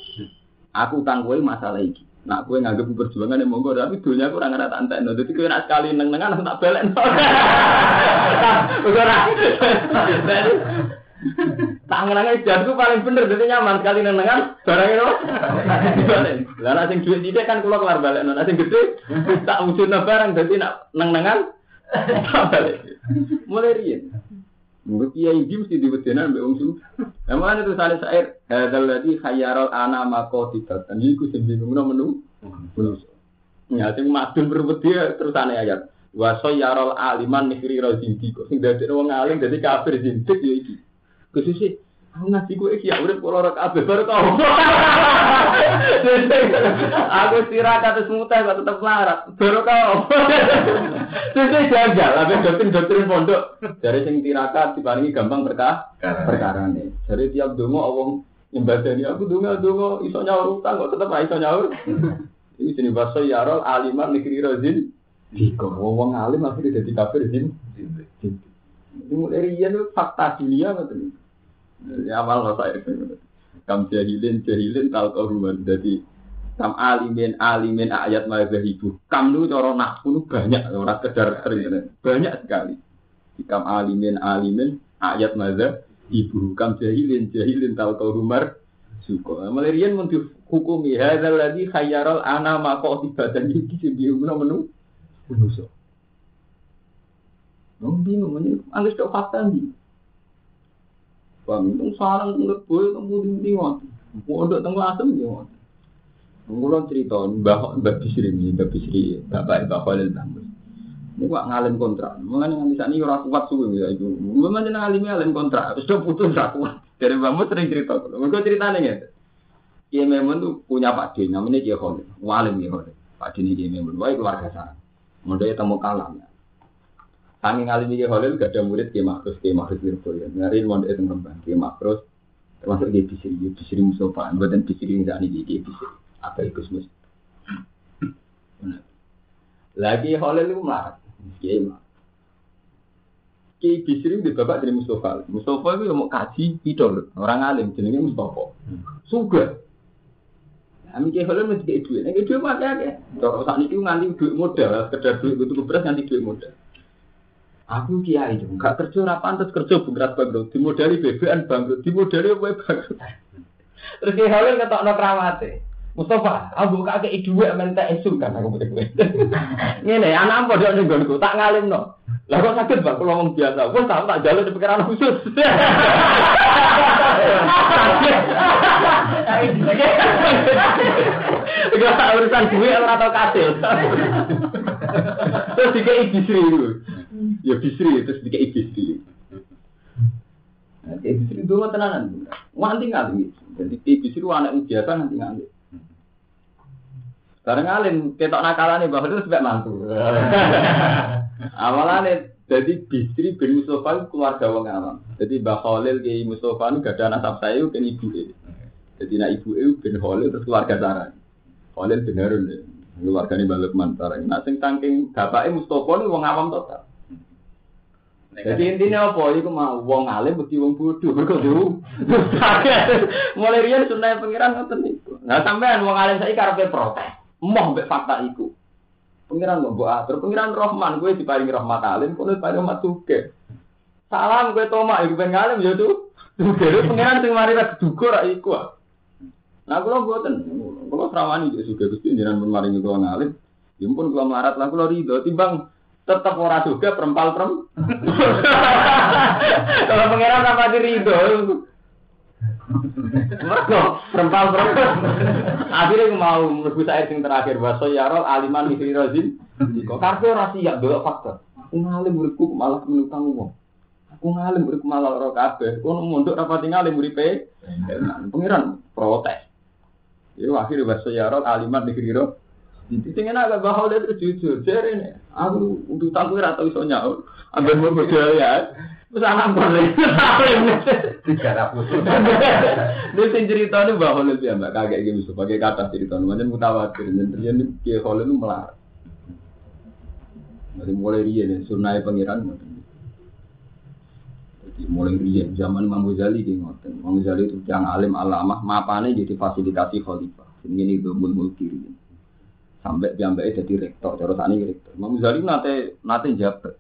Speaker 1: Aku utang gue masalah ini. Nak gue nganggep perjuangan yang monggo, tapi dunia aku orang nggak tante. Jadi gue nak sekali neng nengan aku tak belen. Tangan-tangan jadku paling bener, jadi nyaman sekali nengan barang itu. Lah nek sing duit tidak kan kula kelar balik, nek sing gede tak wujudna barang jadi nak neng-nengan balik. Mulai riyen. Mungkin kiai iki mesti diwedenan mbek wong su. Emang itu sale sair, hadzal ladzi khayyara ana maqatibatan. Iku sing bingung menu. Ya sing madun berwedi terus ane ayat. Wa sayyarul aliman nihri razindi kok sing dadi wong alim dadi kafir zindik ya iki. Khususnya, aku ngaji gue iki ya udah pulau rok abe baru tau. Aku istirahat atas mutah kok tetap larat, baru kau. Terus jajal, tapi doktrin doktrin pondok dari sing tirakat dibandingi gampang berkah perkara nih. Dari tiap dungo awong nyembadani aku dungo dungo iso nyaur utang kok tetap iso nyaur. Ini sini bahasa yarol aliman negeri rozin. Diko, wong alim akhirnya jadi kafir zin. Ini mulai rian fakta dunia betul. Ya saya. Kam jahilin jahilin tal kauruman. Jadi kam alimin alimin ayat mazhab ibu. Kam itu cara nakku banyak orang kedar sering banyak sekali. Kam alimin alimin ayat mazhab ibu. Kam jahilin jahilin tal kaurumar suko. Mulai rian mau dihukumi hadzal ladzi khayyaral ana maqo ibadan iki sing diumumno menu manusa. Nong bingung, ini anggap tak fakta nih. Bang, itu sarang menurut gue kamu di mati. Mau untuk tunggu asam di mati. Ngulon cerita, mbah mbah bisri ini, mbah bisri, bapak mbah Khalil Tambus. Ini kok ngalim kontrak. Bisa ini orang kuat suwe ya itu. Memang jeneng alim alim kontrak. Sudah putus kuat. Dari bambu sering cerita. Mereka ceritanya ya. Kiai Memun tuh punya Pak namanya Kiai Khalil. Walim Kiai Khalil. Pak D ini Memun. Wah keluarga sana. Modalnya temu kalam. Kami ngalim Kiai Khalil gak ada murid Kiai Makrus, Kiai Makrus Wirboyo. Ngari mondok itu Rembang, Kiai Makrus termasuk Kiai Bisri, Kiai Bisri Mustafa, buatan Bisri yang saat ini Kiai Bisri. Apa itu Mus? Lagi Khalil itu melarat, Mak. Kiai Bisri itu bapak dari Mustafa. Mustafa itu mau kaji idol, orang alim jenenge Mustafa. Suga. Kami Kiai Khalil mesti kayak duit, kayak duit apa ya? Kalau saat ini nganti duit modal, sekedar duit itu beras nganti duit modal. Aku kiai itu enggak kerja ora pantes kerja bengkrat bangkrut, dimodali BBN bangkrut, dimodali apa bangkrut. Terus kiai Halil ngetokno kramate. Mustafa, aku buka ke dhuwit men tak esu kan aku butuh kowe. Ngene, anak padha ning nggonku, tak ngalimno. Lah kok sakit Pak kalau ngomong biasa. Wes tak tak jalur di pikiran khusus. Gak urusan gue ora tau kasil. Terus dikei bisri itu. Ya bisri terus dikei bisri. Nanti bisri dulu tenanan. Nganti ngali. Jadi bisri anak biasa nanti ngali. Sekarang ngalim, ketok nakalane bahwa itu sebab mantu. Awalnya jadi Bisri bin Mustafa keluarga wong awam. Jadi Mbak Khalil Kiai Mustafa itu gak ada nasab saya kan ibu e. Jadi nak ibu e bin Khalil terus keluarga Sarah. Khalil bin Harun ya. Keluarga ini balik mantara. Nah sing tangking bapaknya Mustafa ini wong awam total. Jadi intinya apa? Iku mau wong alim mesti wong bodoh. Mergo dulu. Mulai riyen sunah pengiran ngoten niku. Nah sampean wong alim saiki karepe protes. Moh mbek fakta iku. Pengiran mau buat atur, pengiran Rohman, gue diparingi rahmat alim, kono diparingi rahmat suge. Salam gue toma, ibu pengen alim ya tuh. Suge, pengiran sing mari ra duga ra iku. Nah, kalau buatan, kalau serawani juga suge gusti jangan pun maringi kula ngalim. Ya pun kalau melarat lah kalau ridho, timbang tetap ora juga perempal perem. Kalau pengiran apa ridho, Mergo perempal perempal. Akhirnya mau mlebu air sing terakhir bahasa yarol aliman mikri rozin. Kok kabeh ora siap delok faktor. Aku ngalim muridku malah menutang wong. Aku ngalim muridku malah ora kabeh. Kono mondok rapati ngalim muripe. Pengiran protes. Ya akhirnya bahasa yarol aliman mikri rozin. Jadi sing enak gak bahol itu jujur, jere Aku untuk tangku ora tau iso nyaur. Ambil mau berjaya. Terus anak boleh. Tiga ratus. Ini sing cerita ini bahwa lebih mbak kaget gitu, sebagai kata cerita. Macam mutawatir, dan terjadi kia hole itu melar. Dari mulai dia nih, sunai pangeran. Jadi mulai dia zaman Imam Ghazali di ngoten. Imam Ghazali itu yang alim alamah, mapane jadi fasilitasi khalifah. Ini ini domul mulkiri sampai piambake jadi rektor, cara ini rektor. Imam Ghazali nate nate jabat.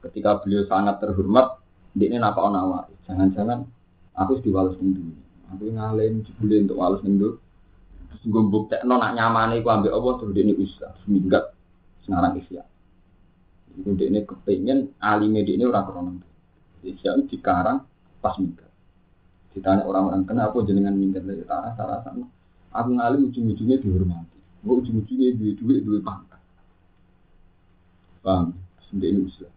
Speaker 1: Ketika beliau sangat terhormat, dia ini napa nawa. Jangan-jangan aku diwales ning Aku ngalim jebule untuk wales ning Terus gue buktekno nak nyamane ku ambek Allah terus ini usah seminggat sekarang isya. Dia ini kepengen alime dia ini orang krono. Isya itu dikarang pas minggat. Ditanya orang-orang kenapa jenengan minggat dari tanah, salah sama. Aku ngalim ujung-ujungnya dihormati. Mau ujung-ujungnya duit-duit, duit pangkat. Paham? Ini usaha.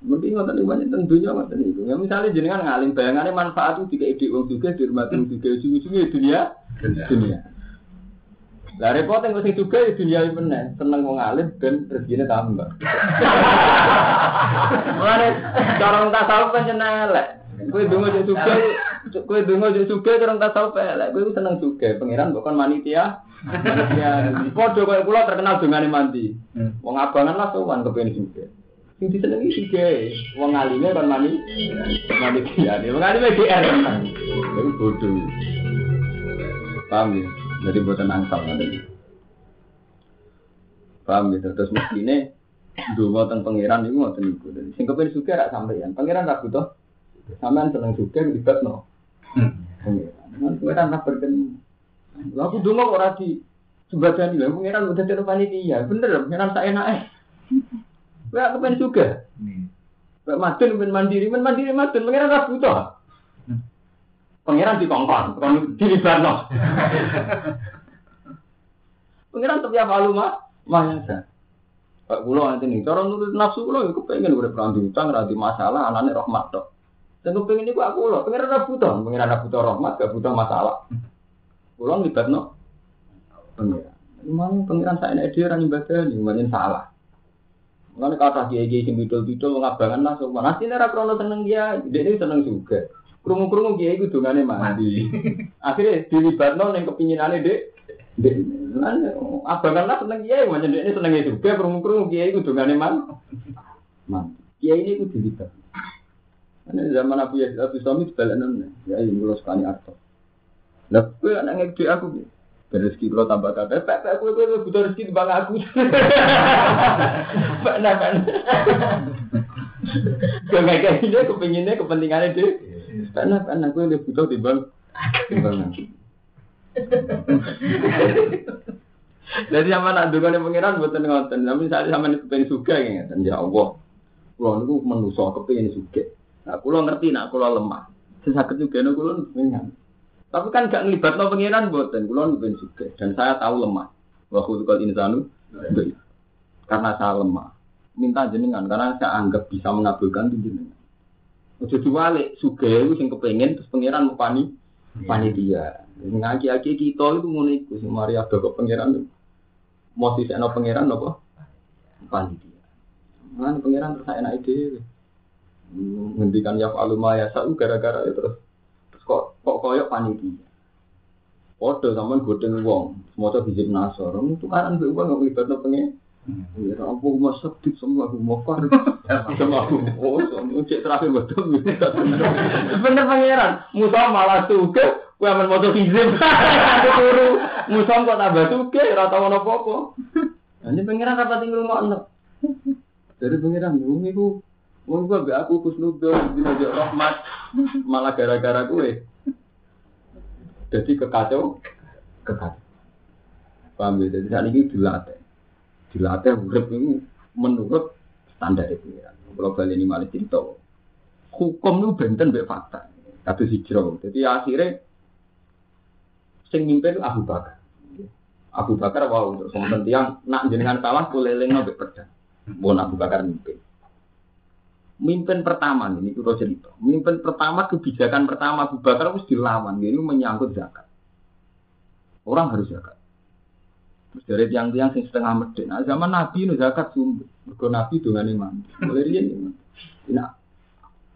Speaker 1: Mungkin nggak tadi banyak tentunya nggak tadi itu. Ya misalnya jenengan ngalim bayangannya manfaat itu jika ide uang juga, dihormati uang juga, ujung-ujungnya dunia, dunia. Lah repot yang sing juga ya dunia ini bener, seneng mau ngalim dan rezekinya tambah. Mulane cara tasawuf kan jenelek. Kowe donga yo suka, kowe donga yo suka cara tasawuf elek. Kowe seneng juga, pangeran bukan manitia. Ya, podo kaya kula terkenal dongane mandi. Hmm. Wong abangan lah sowan kepengin juga. Sing disenengi juga, wong alime kan mani mani kiyane. Wong alime GR. Itu bodoh. Paham ya? Jadi buatan angsal nanti. Paham ya? Terus mestine Dua tentang pangeran itu ngoten niku. Jadi sing kepen suka rak sampeyan. Pangeran tak butuh. Sampean seneng suka libatno. Pangeran. Pangeran tak berken Lah aku donga kok ora di sebadani lha pangeran udah jadi panitia. Bener pangeran tak enak eh. Kowe aku pengen juga. Pak madun pengen mandiri, pengen mandiri madun pangeran ora butuh. Pangeran dikongkon, kon dilibatno. Pangeran tapi apa lu mah? Mahasa. Pak kula nanti nih, cara nurut nafsu kula ya kepengen udah perang diutang, ra di masalah, anane rahmat tok. Dan kepengen iku aku lho, pangeran ora butuh, pangeran ora butuh rahmat, gak butuh masalah. Kulo no pengiran. Memang pengiran saya ini dia orang ibadah ini, salah. Mengenai kata kiai kiai sing bidol bidol ngabangan lah sopan. Nanti nera krono seneng dia, dia ini seneng juga. Kerungu kiai itu dongane mandi. Akhirnya no yang kepinginannya dek. Dek, abangan lah seneng kiai, macam dia ini seneng juga. Kerungu kiai itu dongane man. Man, kiai ini itu dilibat. Ini zaman Abu Yazid Abu Sami sebalanan ya ini mulai sekali arto. Lah kowe anak ngedi aku piye? rezeki kalau tambah kabeh, pek pek kowe kowe butuh rezeki timbang aku. Pak nakan. Kau kayak gini kepinginnya kepentingannya deh. Pak nakan aku lebih butuh timbang timbang aku. Jadi sama nak dukane pangeran buatan ngoten. Tapi misalnya sama kepengen suka ya, ya Allah. Kulo niku menuso kepengen suka. Nah, kulo ngerti nak kulo lemah. Sesakit juga nih kulo pengen. Tapi kan gak ngelibat no pengiran buatan, kulon ben juga. Dan saya tahu lemah. Waktu itu insanu, karena saya lemah. Minta jenengan, karena saya anggap bisa mengabulkan itu jenengan. Ojo diwalik, suge itu yang kepengen, terus pengiran mau pani, panitia. Ngaki-aki kita itu mau iku, si Maria ada kok pengiran. Mau sih no pengiran apa? Panitia. Mana pengiran terus saya naik ide. Ngendikan ya alumah ya, gara-gara itu terus kok kok koyok panitia. Podo sampean godeng wong, semoga hijab nasor. Itu kan mbek wong nggak libatno pengen. Ya aku mau sedih semua aku mau far. Sama aku oh semua cek terakhir betul. Bener pangeran, Musa malah suka Kue aman moto hizib, aku turu, musam kok tambah suke, rata tau apa-apa. Ini pengiran rapat tinggal rumah anak. Dari pengiran bumi ku, mau gua be aku kusnudon di meja rahmat, malah gara-gara gue. Jadi kekacau, kekacau. Paham ya? Jadi saat ini dilatih, dilatih urip itu menurut standar pengiran. Kalau balik ini malah cerita, hukum itu benten be fakta. Kata hijrah. Jadi akhirnya sing mimpin Abu Bakar. Abu Bakar wow terus wonten tiang nak jenengan salah kuleleng nabe pedang. Bon Abu Bakar mimpin. Mimpin pertama ini itu cerita. Mimpin pertama kebijakan pertama Abu Bakar harus dilawan. Ini menyangkut zakat. Orang harus zakat. Terus dari tiang-tiang sing setengah medit. Nah, zaman Nabi ini zakat sumber. Mergo Nabi dengan iman. Mulai dia iman. Nah,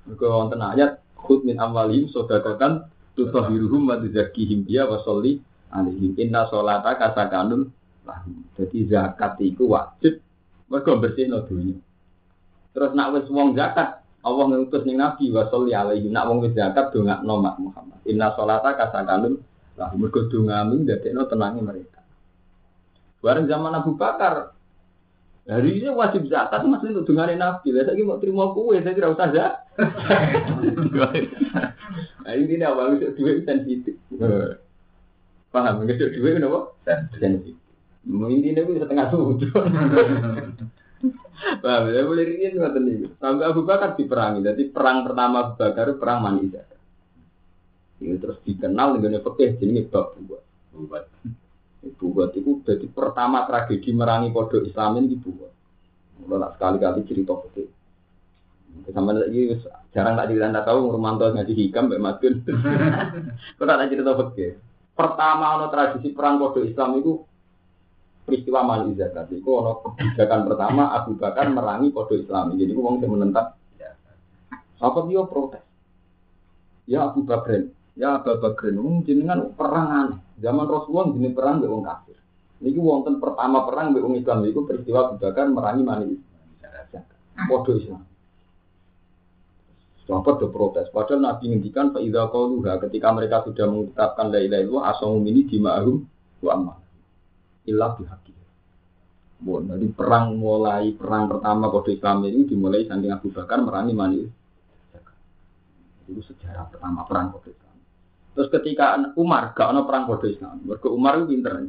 Speaker 1: mergo wonten ayat khud min amwalihim sodakakan tutahhiruhum wa tuzakkihim dia wa sholli alaihim inna sholata kasakanun lahum. Jadi zakat itu wajib mergo bersihno dunya. Terus nak wis wong zakat Allah ngutus ning Nabi wa sholli alaihi nak wong wis zakat dongakno Mak Muhammad. Inna sholata kasakanun lahum mergo dongamu ndadekno tenange mereka. Bareng zaman Abu Bakar Hari ini wajib zakat masih untuk dengarin nabi. Lah saya mau terima kue, saya tidak usah zakat. nah ini awal itu duit sensitif. Paham? Nggak duit kenapa? Sensitif. Ini nih setengah sudut. Paham? Ya boleh ini nggak nih. Sampai Abu Bakar diperangi. Jadi perang pertama Abu Bakar perang Mani Zakat. Ini terus dikenal dengan fakih jadi bab buat. Buat. Buat itu jadi pertama tragedi merangi kode Islam ini buat. Mulai sekali-kali cerita oke. Sama lagi jarang tak cerita tahu Romanto ngaji hikam Mbak Madun. Kau tak cerita oke. Pertama ono tradisi perang kode Islam itu peristiwa Mali Zakat. Itu ono kebijakan pertama Abu Bakar merangi kode Islam. Jadi uang yang menentang. Apa dia protes? Ya Abu Bakar, ya Abu Bakar, jenengan perang aneh. Zaman Rasulullah jenis perang be wong kafir. Niki wonten pertama perang be wong Islam itu peristiwa Abu merangi mani Podo Islam. Sahabat do protes. Padahal Nabi ngendikan idza qaluha ketika mereka sudah mengucapkan la ilaha illallah asamu mini dima'hum wa amma. Illa bihaqi. Bon, jadi perang mulai perang pertama kode Islam ini dimulai saking Abu Bakar merangi mani. Itu sejarah pertama perang kode Islam. Terus ketika Umar gak ada perang kode Islam, mereka Umar itu pinter.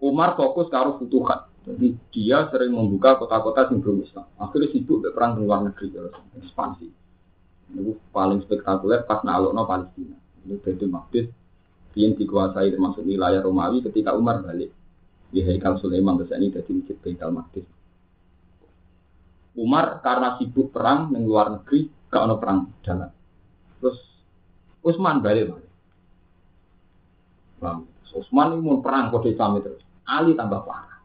Speaker 1: Umar fokus karo futuhat. Jadi dia sering membuka kota-kota yang belum Islam. Akhirnya sibuk ke perang luar negeri, ekspansi. Itu paling spektakuler pas nalokno Palestina. Ini Baitul Maqdis yang dikuasai termasuk wilayah Romawi ketika Umar balik di Haikal Sulaiman ini jadi masjid Baitul Maqdis. Umar karena sibuk perang di luar negeri, gak ada perang dalam. Terus Utsman balik balik. Utsman ini mau perang kode Islam terus. Ali tambah parah.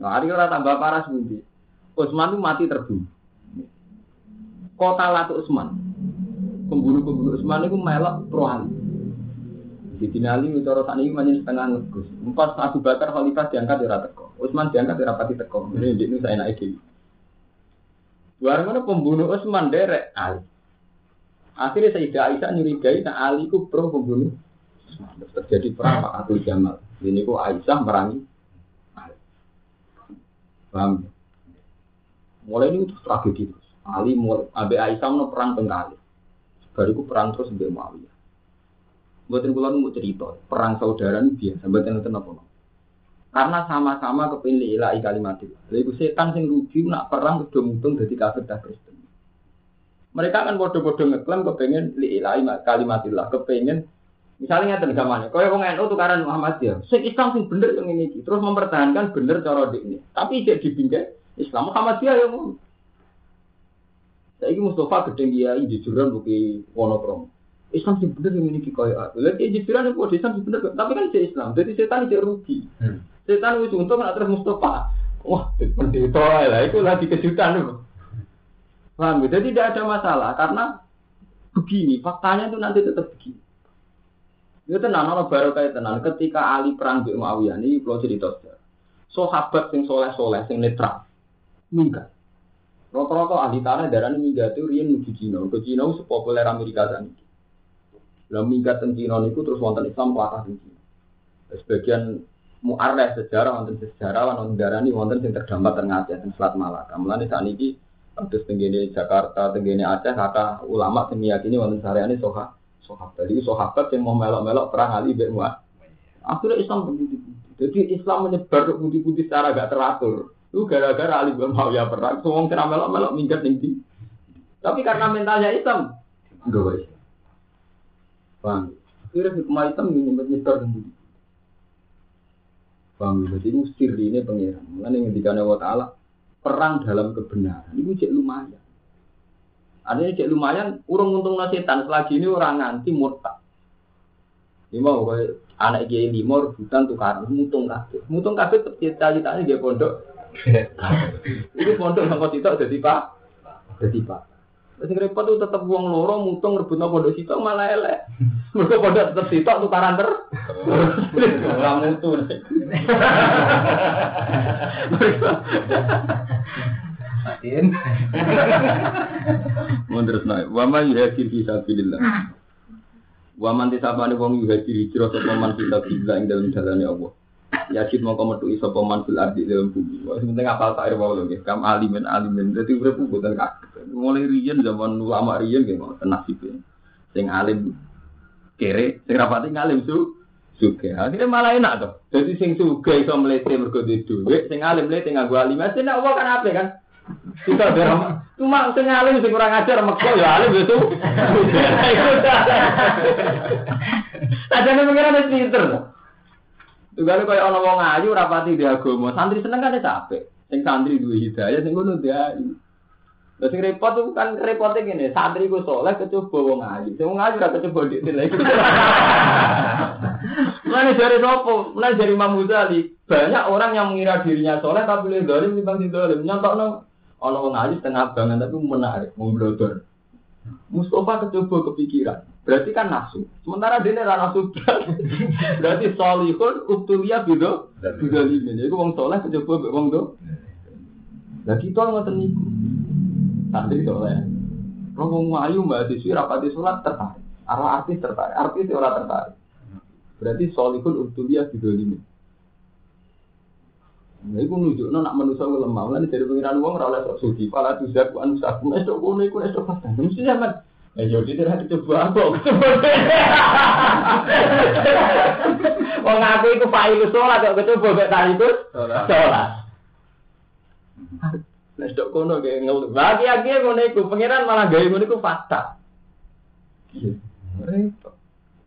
Speaker 1: Nah, Ali ora tambah parah semuanya. Utsman itu mati terbunuh. Kota Latu Utsman. Pembunuh-pembunuh Utsman itu melok pro Ali. Di Ali cara tani ini manjen setengah ngegus. Empat Abu Bakar Khalifah diangkat di teko. Utsman diangkat di rapati teko. Ini saya naik ini. Barang mana pembunuh Utsman derek Ali. Akhirnya Sayyidah Aisyah nyurigai, nah Ali ku pro pembunuh. Terjadi perang Pak Atul Jamal. Ini ku Aisyah merangi Ali. Paham? Mulai ini terus tragedi terus. Ali mulai, Abe Aisyah mau perang tengah Ali. Bariku perang terus sampai Muawiyah. Buatin kula mau cerita, perang saudara ini biasa, buatin itu apa Karena sama-sama kepilih ilahi kalimat itu. Lalu setan sing rugi nak perang sudah mutung dari kafir dan Kristen. Mereka kan bodoh-bodoh ngeklaim kepengen liilai kalimatillah, kepengen misalnya ngeten zamannya, kau yang NU tukaran Muhammadiyah, sing Islam sing bener yang ini, terus mempertahankan bener cara ini, tapi tidak dibingkai Islam Muhammadiyah yang mau. Saya ini Mustafa gedeng dia jujuran buki wonokrom. Islam sing bener yang ini kaya aku. Lihat dia jujuran itu Islam sing bener, tapi kan dia Islam, jadi setan dia rugi. Hmm. Setan itu untung terus Mustafa. Wah, pendeta lah, itu lagi kejutan loh. Paham? Jadi tidak ada masalah karena begini, faktanya itu nanti tetap begini. Itu tenang, orang baru kayak tenang. Ketika Ali perang di Muawiyah ini, kalau cerita sahabat yang soleh soleh, yang netral, minggat. Rata-rata ahli tanah darah ini minggat itu rian menuju Cina. Ke Cina itu sepopuler Amerika sana. Lalu minggat di Cina itu terus wonten Islam kelakar di Cina. Sebagian muarreh sejarah wonten sejarah wonten darani wonten sing terdampar teng Aceh teng Selat Malaka. Mulane sakniki kados tenggene Jakarta, tenggene Aceh kata ulama sing meyakini wonten sareane soha sahabat. Jadi sahabat yang mau melok-melok perang Ali bin Muawiyah. Akhirnya Islam begitu. Jadi Islam menyebar ke putih-putih secara gak teratur. Itu gara-gara Ali bin Muawiyah perang. Semua kena melok-melok minggat tinggi. Tapi karena mentalnya Islam, enggak Bang, kira hikmah Islam ini menyebar putih. Bang, jadi itu sirri ini pengiran. Mulanya yang dikana wa ta'ala, perang dalam kebenaran. Itu cek lumayan. Artinya cek lumayan, urung untung setan selagi ini orang nganti murtad. Ini mau anak kiai lima rebutan tukar mutung kafe, mutung kafe cita-citanya dia pondok. Itu pondok sama cita jadi pak, jadi pak. Terus repot tuh tetap uang loro mutung rebutno pondok cita malah elek. Mereka pondok tetap cita tukaran ter. Orang mutu.
Speaker 2: Matiin.
Speaker 1: Mun terus naik. Wa man yuhajir fi sabilillah. Wa man tisabane wong yuhajir hijrah sapa man fi sabilillah ing dalem dalane Allah. Yajid mongko metu sapa man fil ardi dalam bumi. Wah penting apal sair wae lho nggih. Kam alimen alimen. Dadi urip mboten kaget. Mulai riyen zaman ulama riyen nggih ngoten nasibe. Sing alim kere, sing rapati ngalim su suge. Akhirnya malah enak tuh. Jadi sing suge iso mlete mergo duwe, sing alim mlete nganggo alim. Mesti nek Allah kan ape kan? Kita ada cuma sing alim sing kurang ajar mekko ya alim itu. Ajane pengiran wis pinter. Tugale kaya ana wong ayu rapati di agama, santri seneng kan capek. Sing santri duwe hidayah sing ngono dia. Lah sing repot tuh kan repotnya gini, santri ku soleh kecoba wong ayu. Sing wong ayu ora kecoba dik lagi. Mulane dari sopo? Mulane dari Imam Ghazali, banyak orang yang mengira dirinya soleh tapi lebih dolim dibanding si dolim. Nyontokno ana wong ayu setengah banget tapi menarik, mau blodor. Mustafa kecoba kepikiran. Berarti kan nafsu. Sementara dia ora nafsu. Berarti solihun ubtulia bido bido limin. Jadi wong soleh kecoba wong do. Lah kita ngoten niku. Santri soleh. Wong ayu mbak siswi rapati sholat tertarik. Arah artis tertarik. Artis ora tertarik. Berarti solihun ubtulia bido limin. Nah, iku nunjukno nak manusa ku lemah. Lan dari pengiran wong ora oleh sok suci. Pala tuzak anu sak nek sok ngono iku nek sok pas. Mesti zaman Eh yo di terhadap coba apa? Wong aku iku failu sholat kok kecoba mek tarikus sholat. Nek sok kono ge ngeluh. Lagi lagi ngono iku pengiran malah gawe ngono iku fakta. Repot.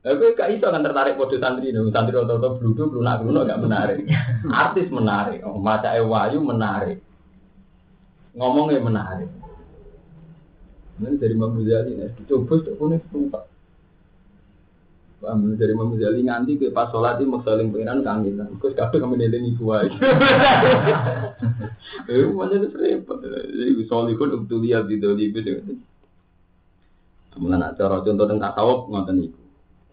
Speaker 1: Aku gak iso kan tertarik kode santri dong, santri roto-roto bludu, lunak lunak gak menarik. Artis menarik, oh, maca wayu menarik, ngomongnya menarik. Ini dari Imam Ghazali, nih, coba tuh punya sumpah. Paham dari Imam Ghazali nganti ke pas sholat itu saling pengiran kangen lah. Kau kabeh kami nelengi gua. Eh, mana itu repot. Jadi solihun untuk lihat di doli itu. Kemudian cara contoh tentang tasawuf ngoten iku.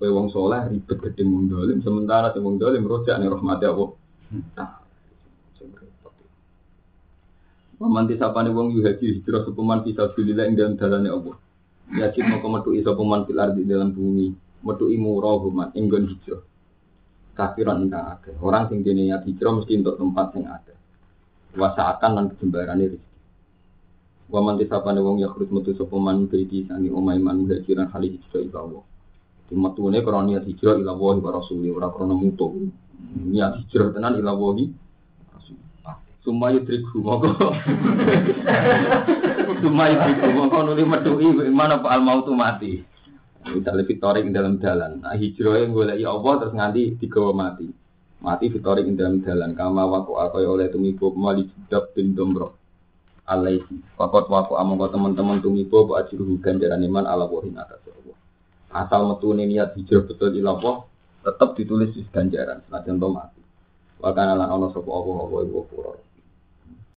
Speaker 1: Kowe wong soleh ribet gede dolim, sementara sing wong dolim rojak nih rahmati Allah. Nah, sing repot. Paman disapane wong yuhaji hijrah sepeman bisa bilillah ing dalam dalane Allah. Yajib mau metu isa peman fil ardi dalam bumi, metu imurah human ing nggon hijrah. Kafiran ingkang akeh. Orang sing dene niat hijrah mesti untuk tempat sing akeh. Wasaakan lan kejembarane rezeki. Waman disapane wong yakhrut metu sapa man baiti sangi omahe man muhajiran hali hijrah ila Allah. Matune krana niat hijrah ila Allah wa rasuli ora krana mutu. Niat hijrah tenan ila Suma yudriku moko. Suma yudriku moko nuli metuki mana pak al mautu mati. Misalnya fitorik dalam jalan. Nah hijrah yang ya Allah terus nganti digawa mati. Mati fitorik dalam jalan. Kama waku akoy oleh tumibo mali judab bin domro. Alaihi. Fakot waku among teman-teman tumibo bu ajiruhu ganjaran iman ala wahin atas Allah. Asal metu niat hijrah betul ila Allah tetap ditulis di ganjaran. Senajan to mati. Wakana lan ana sapa apa apa iku